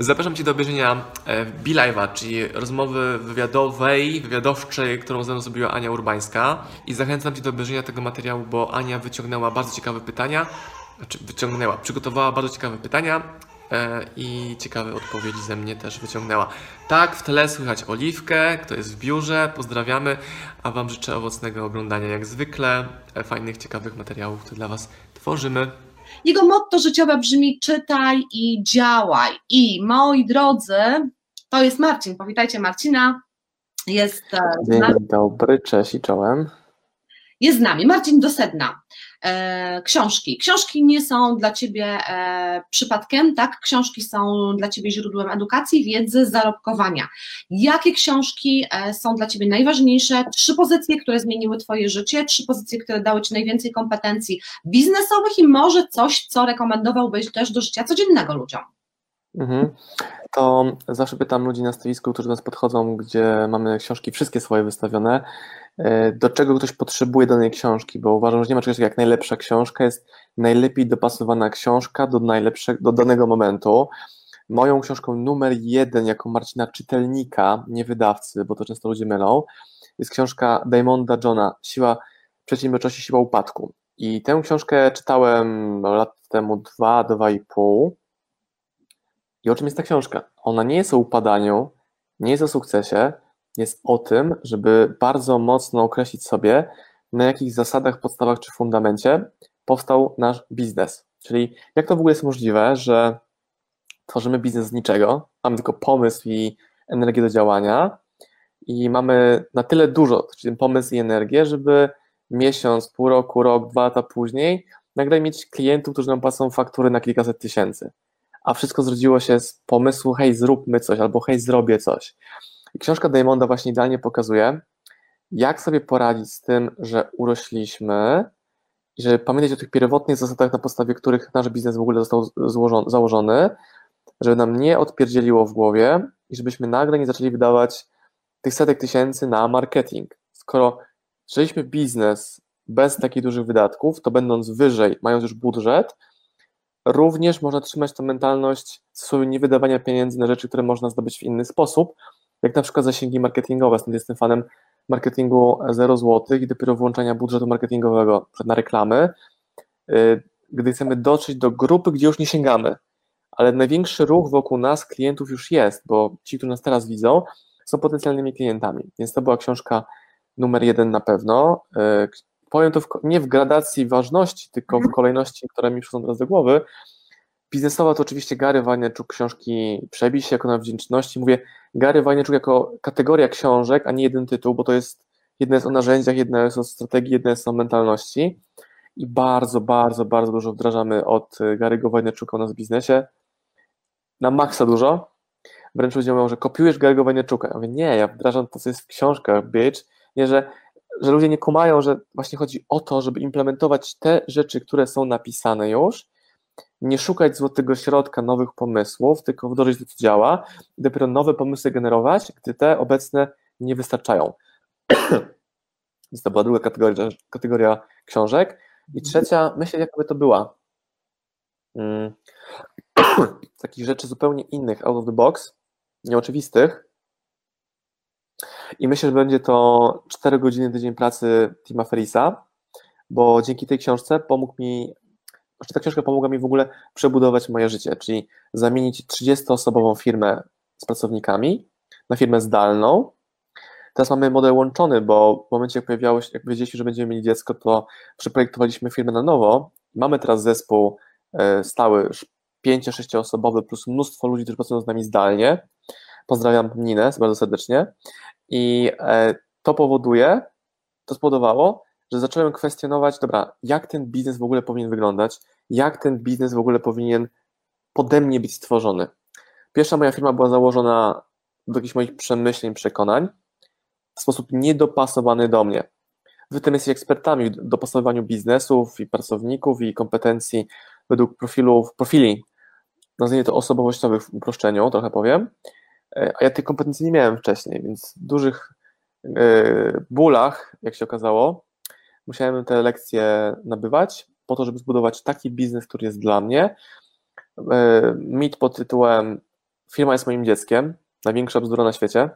Zapraszam Cię do obejrzenia e, Live'a, czyli rozmowy wywiadowej, wywiadowczej, którą ze mną zrobiła Ania Urbańska. I zachęcam Cię do obejrzenia tego materiału, bo Ania wyciągnęła bardzo ciekawe pytania, znaczy wyciągnęła, przygotowała bardzo ciekawe pytania e, i ciekawe odpowiedzi ze mnie też wyciągnęła. Tak, w tle słychać Oliwkę, kto jest w biurze, pozdrawiamy, a Wam życzę owocnego oglądania jak zwykle, e, fajnych, ciekawych materiałów, które dla Was tworzymy. Jego motto życiowe brzmi czytaj i działaj. I moi drodzy, to jest Marcin. Powitajcie Marcina. Jest, e, Dzień dobry, cześć i czołem. jest z nami. Marcin do sedna. E, książki. Książki nie są dla Ciebie e, przypadkiem, tak? Książki są dla Ciebie źródłem edukacji, wiedzy, zarobkowania. Jakie książki e, są dla Ciebie najważniejsze? Trzy pozycje, które zmieniły Twoje życie, trzy pozycje, które dały Ci najwięcej kompetencji biznesowych i może coś, co rekomendowałbyś też do życia codziennego ludziom. Mhm. To zawsze pytam ludzi na stoisku, którzy do nas podchodzą, gdzie mamy książki wszystkie swoje wystawione, e, do czego ktoś potrzebuje danej książki, bo uważam, że nie ma czegoś takiego jak najlepsza książka, jest najlepiej dopasowana książka do, najlepszego, do danego momentu. Moją książką numer jeden jako Marcina czytelnika, nie wydawcy, bo to często ludzie mylą, jest książka Diamonda Johna Siła przedsiębiorczości, siła upadku. I tę książkę czytałem lat temu dwa, dwa i pół. I o czym jest ta książka? Ona nie jest o upadaniu, nie jest o sukcesie, jest o tym, żeby bardzo mocno określić sobie, na jakich zasadach, podstawach czy fundamencie powstał nasz biznes. Czyli jak to w ogóle jest możliwe, że tworzymy biznes z niczego, mamy tylko pomysł i energię do działania i mamy na tyle dużo, czyli pomysł i energię, żeby miesiąc, pół roku, rok, dwa lata później nagle mieć klientów, którzy nam płacą faktury na kilkaset tysięcy a wszystko zrodziło się z pomysłu, hej, zróbmy coś, albo hej, zrobię coś. I książka Diamonda właśnie idealnie pokazuje, jak sobie poradzić z tym, że urośliśmy i żeby pamiętać o tych pierwotnych zasadach, na podstawie których nasz biznes w ogóle został złożony, założony, żeby nam nie odpierdzieliło w głowie i żebyśmy nagle nie zaczęli wydawać tych setek tysięcy na marketing. Skoro zaczęliśmy biznes bez takich dużych wydatków, to będąc wyżej, mając już budżet, również można trzymać tą mentalność swoją niewydawania pieniędzy na rzeczy, które można zdobyć w inny sposób, jak na przykład zasięgi marketingowe. Stąd jestem fanem marketingu 0 zł i dopiero włączania budżetu marketingowego na reklamy, y, gdy chcemy dotrzeć do grupy, gdzie już nie sięgamy. Ale największy ruch wokół nas, klientów już jest, bo ci, którzy nas teraz widzą, są potencjalnymi klientami. Więc to była książka numer jeden na pewno. Y, powiem to w, nie w gradacji ważności, tylko w mhm. kolejności, które mi przychodzą teraz do głowy. Biznesowa to oczywiście Gary Vaynerchuk książki Przebij się jako na wdzięczności. Mówię Gary Vaynerchuk jako kategoria książek, a nie jeden tytuł, bo to jest jedna jest o narzędziach, jedna jest o strategii, jedna jest o mentalności. I bardzo, bardzo, bardzo dużo wdrażamy od Gary'ego Vaynerchuka u nas w biznesie. Na maksa dużo. Wręcz ludzie mówią, że kopiujesz Gary'ego Vaynerchuka. Ja mówię, nie, ja wdrażam to, co jest w książkach, bitch. Nie, że że ludzie nie kumają, że właśnie chodzi o to, żeby implementować te rzeczy, które są napisane już, nie szukać złotego środka nowych pomysłów, tylko wdrożyć to, co działa i dopiero nowe pomysły generować, gdy te obecne nie wystarczają. Więc to była druga kategoria, kategoria książek. I trzecia, myślę, jakby to była. Hmm. Takich rzeczy zupełnie innych, out of the box, nieoczywistych, i myślę, że będzie to 4 godziny tydzień pracy Tima Ferisa, bo dzięki tej książce pomógł mi, znaczy ta książka pomogła mi w ogóle przebudować moje życie, czyli zamienić 30-osobową firmę z pracownikami na firmę zdalną. Teraz mamy model łączony, bo w momencie, jak pojawiało się, jak wiedzieliśmy, że będziemy mieli dziecko, to przeprojektowaliśmy firmę na nowo. Mamy teraz zespół e, stały, 5-6 osobowy plus mnóstwo ludzi, którzy pracują z nami zdalnie. Pozdrawiam Ninę bardzo serdecznie. I e, to powoduje, to spowodowało, że zacząłem kwestionować, dobra, jak ten biznes w ogóle powinien wyglądać, jak ten biznes w ogóle powinien pode mnie być stworzony. Pierwsza moja firma była założona do jakichś moich przemyśleń, przekonań w sposób niedopasowany do mnie. Wy tym jesteście ekspertami w dopasowaniu biznesów i pracowników i kompetencji według profilów, profili, nazwijmy to osobowościowych w uproszczeniu, trochę powiem, E, a ja tych kompetencji nie miałem wcześniej, więc w dużych e, bólach, jak się okazało, musiałem te lekcje nabywać po to, żeby zbudować taki biznes, który jest dla mnie. E, mit pod tytułem firma jest moim dzieckiem, największa bzdura na świecie.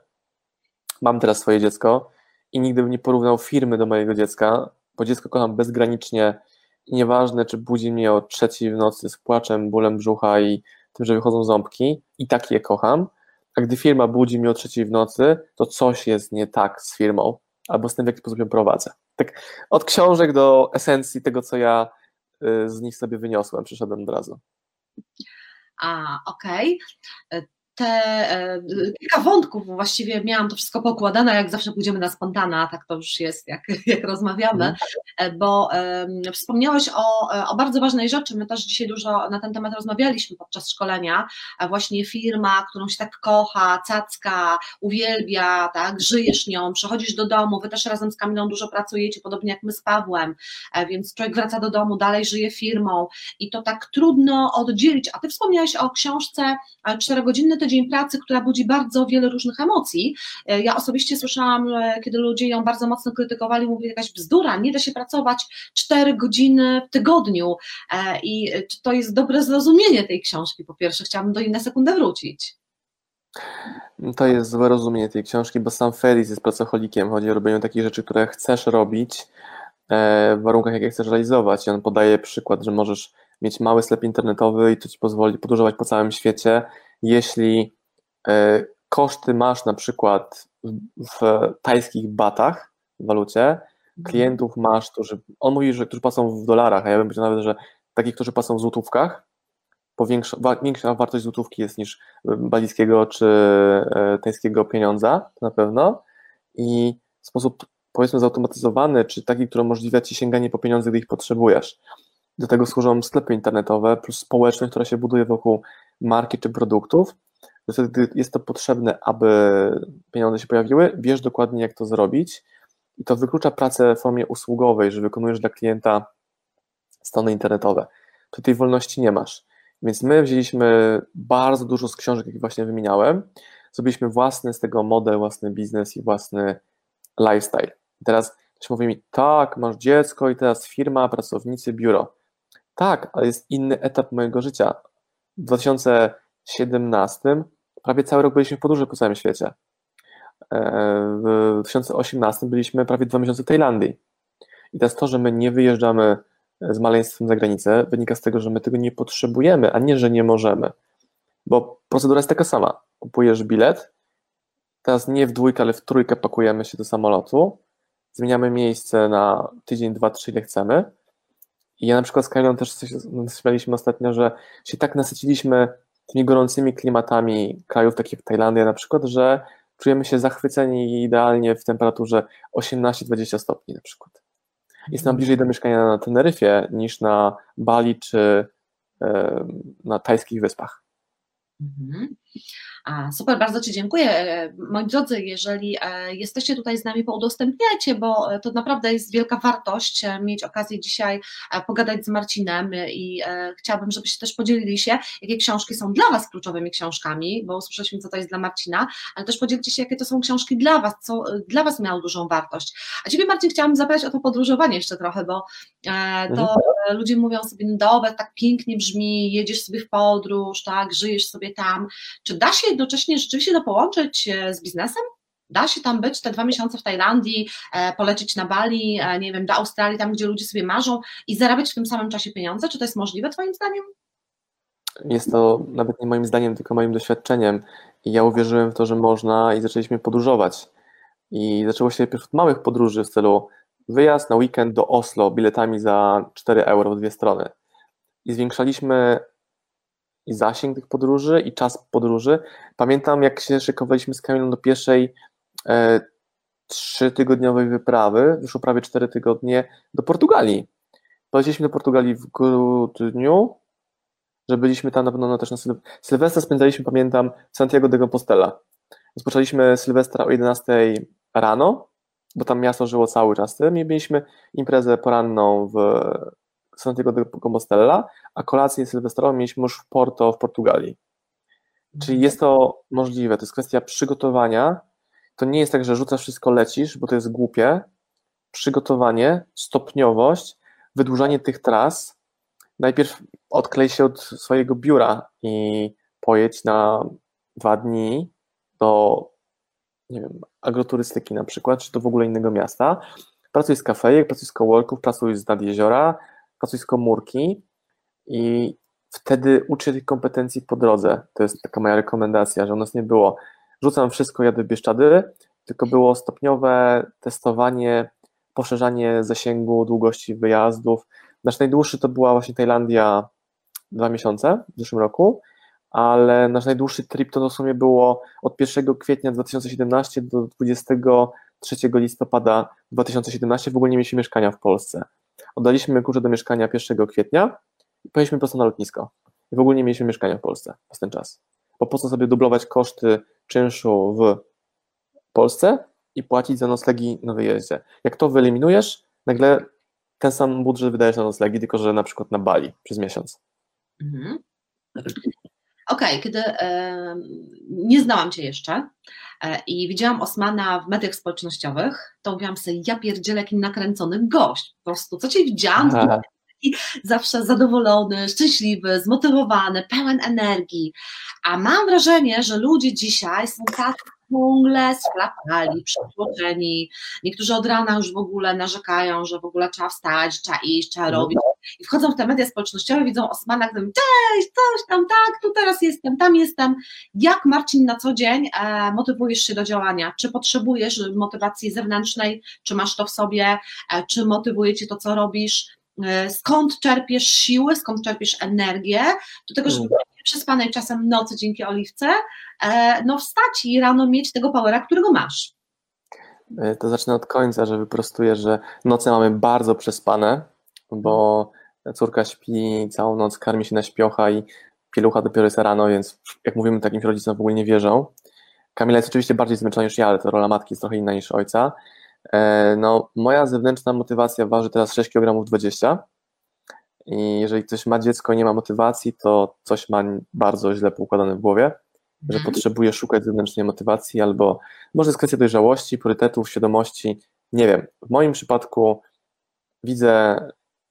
Mam teraz swoje dziecko i nigdy bym nie porównał firmy do mojego dziecka, bo dziecko kocham bezgranicznie i nieważne, czy budzi mnie o trzeciej w nocy z płaczem, bólem brzucha i tym, że wychodzą ząbki, i tak je kocham. A gdy firma budzi mnie o trzeciej w nocy, to coś jest nie tak z firmą, albo z tym, w jaki sposób ją prowadzę. Tak od książek do esencji tego, co ja z nich sobie wyniosłem, przyszedłem od razu. A, okej. Okay te e, kilka wątków, właściwie miałam to wszystko pokładane, jak zawsze pójdziemy na spontana, tak to już jest, jak, jak rozmawiamy, mm. bo um, wspomniałeś o, e, o bardzo ważnej rzeczy, my też dzisiaj dużo na ten temat rozmawialiśmy podczas szkolenia, właśnie firma, którą się tak kocha, cacka, uwielbia, tak, żyjesz nią, przechodzisz do domu, wy też razem z Kamilą dużo pracujecie, podobnie jak my z Pawłem, więc człowiek wraca do domu, dalej żyje firmą. I to tak trudno oddzielić, a ty wspomniałeś o książce czterogodzinny tydzień pracy, która budzi bardzo wiele różnych emocji. E, ja osobiście słyszałam, e, kiedy ludzie ją bardzo mocno krytykowali, mówili, jakaś bzdura, nie da się pracować 4 godziny w tygodniu. E, I czy to jest dobre zrozumienie tej książki? Po pierwsze, chciałabym do niej na sekundę wrócić. To jest złe rozumienie tej książki, bo sam Ferris jest pracocholikiem. Chodzi o robienie takich rzeczy, które chcesz robić w warunkach, jakie chcesz realizować. I on podaje przykład, że możesz mieć mały sklep internetowy i to ci pozwoli podróżować po całym świecie, jeśli e, koszty masz na przykład w tajskich batach, w walucie, mhm. klientów masz, którzy, on mówi, że którzy płacą w dolarach, a ja bym powiedział nawet, że takich, którzy płacą w złotówkach, bo większa, większa wartość złotówki jest niż balickiego czy e, tajskiego pieniądza, to na pewno, i w sposób powiedzmy zautomatyzowany, czy taki, który umożliwia Ci sięganie po pieniądze, gdy ich potrzebujesz. Do tego służą sklepy internetowe plus społeczność, która się buduje wokół marki czy produktów. Wtedy jest to potrzebne, aby pieniądze się pojawiły, wiesz dokładnie, jak to zrobić. I to wyklucza pracę w formie usługowej, że wykonujesz dla klienta strony internetowe. Tu tej wolności nie masz. Więc my wzięliśmy bardzo dużo z książek, jakie właśnie wymieniałem. Zrobiliśmy własny z tego model, własny biznes i własny lifestyle. I teraz ktoś mówi mi, tak, masz dziecko i teraz firma, pracownicy, biuro. Tak, ale jest inny etap mojego życia. W 2017 prawie cały rok byliśmy w podróży po całym świecie. E, w 2018 byliśmy prawie dwa miesiące w Tajlandii. I teraz to, że my nie wyjeżdżamy z maleństwem za granicę, wynika z tego, że my tego nie potrzebujemy, a nie, że nie możemy. Bo procedura jest taka sama. Kupujesz bilet, teraz nie w dwójkę, ale w trójkę pakujemy się do samolotu, zmieniamy miejsce na tydzień, dwa, trzy, ile chcemy i ja na przykład z Kylą też śmialiśmy ostatnio, że się tak nasyciliśmy tymi gorącymi klimatami krajów takich jak Tajlandia na przykład, że czujemy się zachwyceni idealnie w temperaturze 18-20 stopni na przykład. Jest nam bliżej do mieszkania na Teneryfie niż na Bali czy na tajskich wyspach. Mhm. Super, bardzo Ci dziękuję. E, moi drodzy, jeżeli e, jesteście tutaj z nami, poudostępniajcie, bo e, to naprawdę jest wielka wartość mieć okazję dzisiaj pogadać z Marcinem i chciałabym, żebyście też podzielili się, jakie książki są dla Was kluczowymi książkami, bo usłyszeliśmy, co to jest dla Marcina, ale też podzielcie się, jakie to są książki dla Was, co dla Was miało dużą wartość. A Ciebie, Marcin, chciałam zapytać o to podróżowanie jeszcze trochę, bo to mhm. Ludzie mówią sobie, no dobra, tak pięknie brzmi, jedziesz sobie w podróż, tak, żyjesz sobie tam. Czy da się jednocześnie rzeczywiście to połączyć e, z biznesem? Da się tam być te dwa miesiące w Tajlandii, e, polecieć na Bali, e, nie wiem, do Australii, tam gdzie ludzie sobie marzą i zarabiać w tym samym czasie pieniądze? Czy to jest możliwe Twoim zdaniem? Jest to nawet nie moim zdaniem, tylko moim doświadczeniem. I ja uwierzyłem w to, że można i zaczęliśmy podróżować. I zaczęło się najpierw od małych podróży w celu wyjazd na weekend do Oslo biletami za 4 euro w dwie strony. I zwiększaliśmy i zasięg tych podróży, i czas podróży. Pamiętam, jak się szykowaliśmy z Kamilą do pierwszej e, trzytygodniowej wyprawy, wyszło prawie cztery tygodnie, do Portugalii. Poleciliśmy do Portugalii w grudniu, że byliśmy tam na pewno no, też na Syl Sylwestra spędzaliśmy, pamiętam, w Santiago de Compostela. Rozpoczęliśmy Sylwestra o 11 rano, bo tam miasto żyło cały czas tym i mieliśmy imprezę poranną w Santiago de Compostela, a kolację sylwestrową mieliśmy już w Porto w Portugalii. Czyli jest to możliwe, to jest kwestia przygotowania. To nie jest tak, że rzucasz wszystko, lecisz, bo to jest głupie. Przygotowanie, stopniowość, wydłużanie tych tras. Najpierw odklej się od swojego biura i pojedź na dwa dni do, nie wiem, agroturystyki na przykład, czy do w ogóle innego miasta, pracuj z kafejek, pracuj z coworków, pracuj z nad jeziora, pracuj z komórki i wtedy się tych kompetencji po drodze. To jest taka moja rekomendacja, że u nas nie było rzucam wszystko, jadę w Bieszczady, tylko było stopniowe testowanie, poszerzanie zasięgu, długości wyjazdów. Nasz najdłuższy to była właśnie Tajlandia dwa miesiące w zeszłym roku, ale nasz najdłuższy trip to w sumie było od 1 kwietnia 2017 do 23 listopada 2017. W ogóle nie mieliśmy mieszkania w Polsce. Oddaliśmy klucze do mieszkania 1 kwietnia i pojechaliśmy prosto na lotnisko. I w ogóle nie mieliśmy mieszkania w Polsce przez ten czas. Bo po co sobie dublować koszty czynszu w Polsce i płacić za noclegi na wyjeździe. Jak to wyeliminujesz, nagle ten sam budżet wydajesz na noclegi, tylko że na przykład na Bali przez miesiąc. Mhm. Okej, okay, kiedy e, nie znałam Cię jeszcze e, i widziałam Osmana w mediach społecznościowych, to mówiłam sobie, ja pierdzielę jaki nakręcony gość, po prostu, co Cię widziałam, zawsze zadowolony, szczęśliwy, zmotywowany, pełen energii. A mam wrażenie, że ludzie dzisiaj są tak ciągle splapali, przytłoczeni. Niektórzy od rana już w ogóle narzekają, że w ogóle trzeba wstać, trzeba iść, trzeba no robić. I wchodzą w te media społecznościowe, widzą Osmana, który cześć, coś tam, tak, tu teraz jestem, tam jestem. Jak Marcin na co dzień e, motywujesz się do działania? Czy potrzebujesz motywacji zewnętrznej, czy masz to w sobie, e, czy motywuje cię to, co robisz? E, skąd czerpiesz siły, skąd czerpiesz energię do tego, żeby mm. przespanej czasem nocy dzięki oliwce, e, no wstać i rano mieć tego powera, którego masz. E, to zacznę od końca, że wyprostuję, że noce mamy bardzo przespane, bo córka śpi całą noc, karmi się na śpiocha i pielucha dopiero jest rano, więc jak mówimy takim rodzicom w ogóle nie wierzą. Kamila jest oczywiście bardziej zmęczona niż ja, ale to rola matki jest trochę inna niż ojca. E, no, moja zewnętrzna motywacja waży teraz 6 kg 20 i jeżeli ktoś ma dziecko i nie ma motywacji, to coś ma bardzo źle poukładane w głowie, że mhm. potrzebuje szukać zewnętrznej motywacji albo może jest kwestia dojrzałości, priorytetów, świadomości, nie wiem. W moim przypadku widzę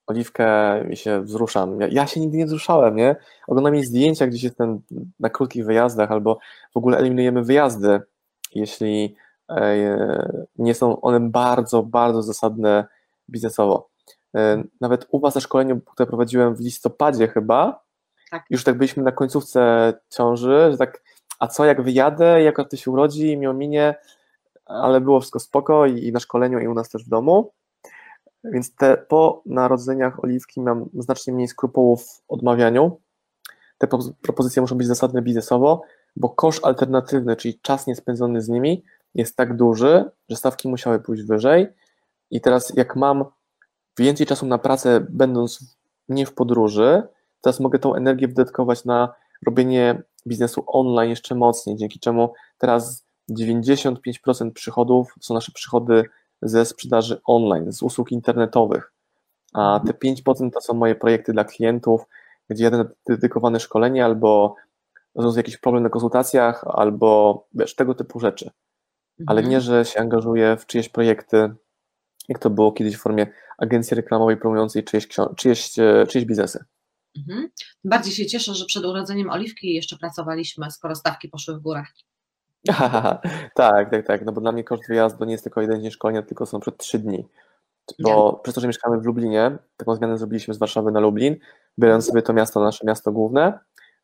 oliwkę i się wzruszam. Ja, ja, się nigdy nie wzruszałem, nie? Oglądam jej zdjęcia, gdzieś jestem na krótkich wyjazdach albo w ogóle eliminujemy wyjazdy, jeśli nie są one bardzo, bardzo zasadne biznesowo. E, nawet u Was na szkoleniu, które prowadziłem w listopadzie chyba, tak. już tak byliśmy na końcówce ciąży, że tak, a co jak wyjadę, jak to się urodzi, mi ominie, ale było wszystko spoko i, i na szkoleniu i u nas też w domu. Więc te, po narodzeniach oliwki mam znacznie mniej skrupułów w odmawianiu. Te propozycje muszą być zasadne biznesowo, bo koszt alternatywny, czyli czas niespędzony z nimi, jest tak duży, że stawki musiały pójść wyżej. I teraz, jak mam więcej czasu na pracę, będąc nie w podróży, teraz mogę tą energię wydatkować na robienie biznesu online jeszcze mocniej, dzięki czemu teraz 95% przychodów są nasze przychody ze sprzedaży online, z usług internetowych, a te 5% to są moje projekty dla klientów, gdzie jeden dedykowane szkolenie albo rozwiązuje jakiś problem na konsultacjach, albo wiesz, tego typu rzeczy ale nie, mhm. że się angażuje w czyjeś projekty, jak to było kiedyś w formie agencji reklamowej promującej czyjeś, czyjeś, e, czyjeś biznesy. Mhm. Bardziej się cieszę, że przed urodzeniem Oliwki jeszcze pracowaliśmy, skoro stawki poszły w górę. tak, tak, tak, no bo dla mnie koszt wyjazdu nie jest tylko jeden dzień szkolenia, tylko są przed trzy dni. Bo ja. przez to, że mieszkamy w Lublinie, taką zmianę zrobiliśmy z Warszawy na Lublin, biorąc sobie to miasto, nasze miasto główne,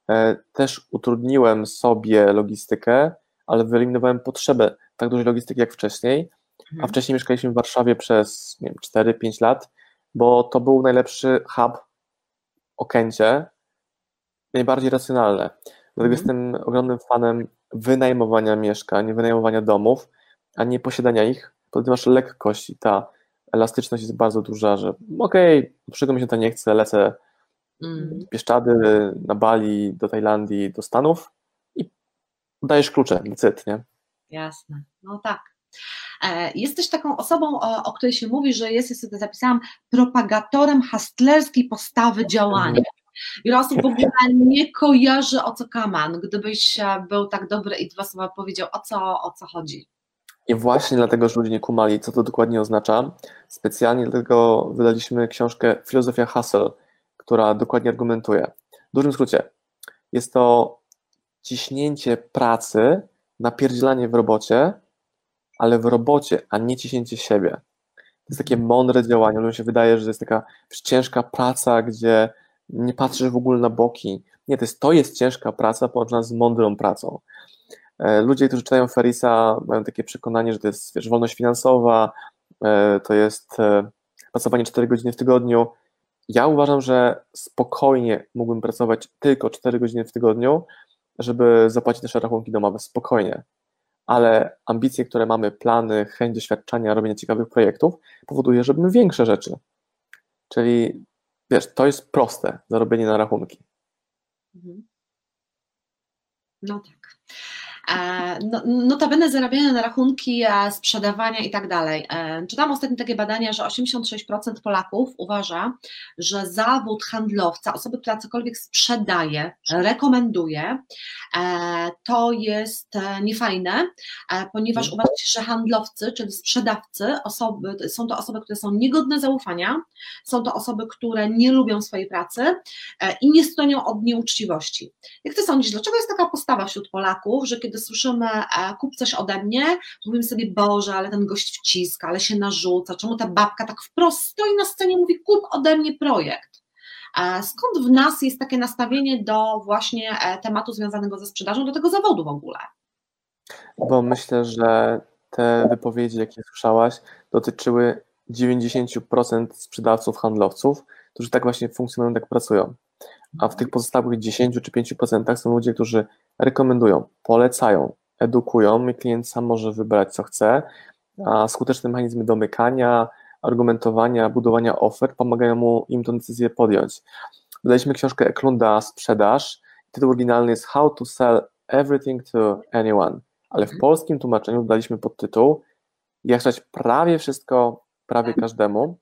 e, też utrudniłem sobie logistykę, ale wyeliminowałem potrzebę tak dużej logistyki jak wcześniej, a mhm. wcześniej mieszkaliśmy w Warszawie przez nie wiem, 4-5 lat, bo to był najlepszy hub o Kencie, najbardziej racjonalne. Dlatego mhm. jestem ogromnym fanem wynajmowania mieszkań, wynajmowania domów, a nie posiadania ich, wtedy masz lekkość i ta elastyczność jest bardzo duża, że okej, okay, przygo mi się to nie chce, lecę mm. Bieszczady, na Bali, do Tajlandii, do Stanów i dajesz klucze, decyd, nie? Jasne, no tak. E, jesteś taką osobą, o, o, której się mówi, że jest, ja sobie zapisałam, propagatorem hastlerskiej postawy działania. Wiele osób w ogóle nie kojarzy o co kaman. Gdybyś e, był tak dobry i dwa słowa powiedział, o co, o co chodzi. I właśnie dlatego, że ludzie nie kumali, co to dokładnie oznacza, specjalnie dlatego wydaliśmy książkę Filozofia Hustle, która dokładnie argumentuje. W dużym skrócie, jest to ciśnięcie pracy, napierdzielanie w robocie, ale w robocie, a nie ciśnięcie siebie. To jest takie mądre działanie. Ludziom się wydaje, że to jest taka ciężka praca, gdzie nie patrzysz w ogóle na boki. Nie, to jest, to jest ciężka praca połączona z mądrą pracą. E, ludzie, którzy czytają Ferisa, mają takie przekonanie, że to jest wiesz, wolność finansowa, e, to jest e, pracowanie 4 godziny w tygodniu. Ja uważam, że spokojnie mógłbym pracować tylko 4 godziny w tygodniu, żeby zapłacić nasze rachunki domowe. Spokojnie. Ale ambicje, które mamy, plany, chęć doświadczenia, robienia ciekawych projektów, powoduje, że robimy większe rzeczy. Czyli wiesz, to jest proste, zarobienie na rachunki. Mhm. No tak. E, no, notabene zarabiania na rachunki, e, sprzedawania i tak dalej. E, czytam ostatnio takie badania, że 86% Polaków uważa, że zawód handlowca, osoby, która cokolwiek sprzedaje, rekomenduje, to jest niefajne, ponieważ uważa się, że handlowcy, czyli sprzedawcy, osoby, są to osoby, które są niegodne zaufania, są to osoby, które nie lubią swojej pracy i nie stronią od nieuczciwości. Jak ty sądzisz, dlaczego jest taka postawa wśród Polaków, że kiedy słyszymy e, kup coś ode mnie, mówimy sobie, Boże, ale ten gość wciska, ale się narzuca, czemu ta babka tak wprost stoi na scenie mówi, kup ode mnie projekt. Skąd w nas jest takie nastawienie do właśnie e, tematu związanego ze sprzedażą, do tego zawodu w ogóle? Bo myślę, że te wypowiedzi, jakie słyszałaś, dotyczyły 90% sprzedawców, handlowców, którzy tak właśnie funkcjonują, tak pracują. A w tych pozostałych 10 czy 5% są ludzie, którzy rekomendują, polecają, edukują i klient sam może wybrać, co chce, a skuteczne mechanizmy domykania, argumentowania, budowania ofert pomagają mu im tę decyzję podjąć. Dodaliśmy książkę Eklunda Sprzedaż. Tytuł oryginalny jest How to Sell Everything to Anyone, ale w polskim tłumaczeniu dodaliśmy podtytuł Jak sprzedać prawie wszystko prawie każdemu.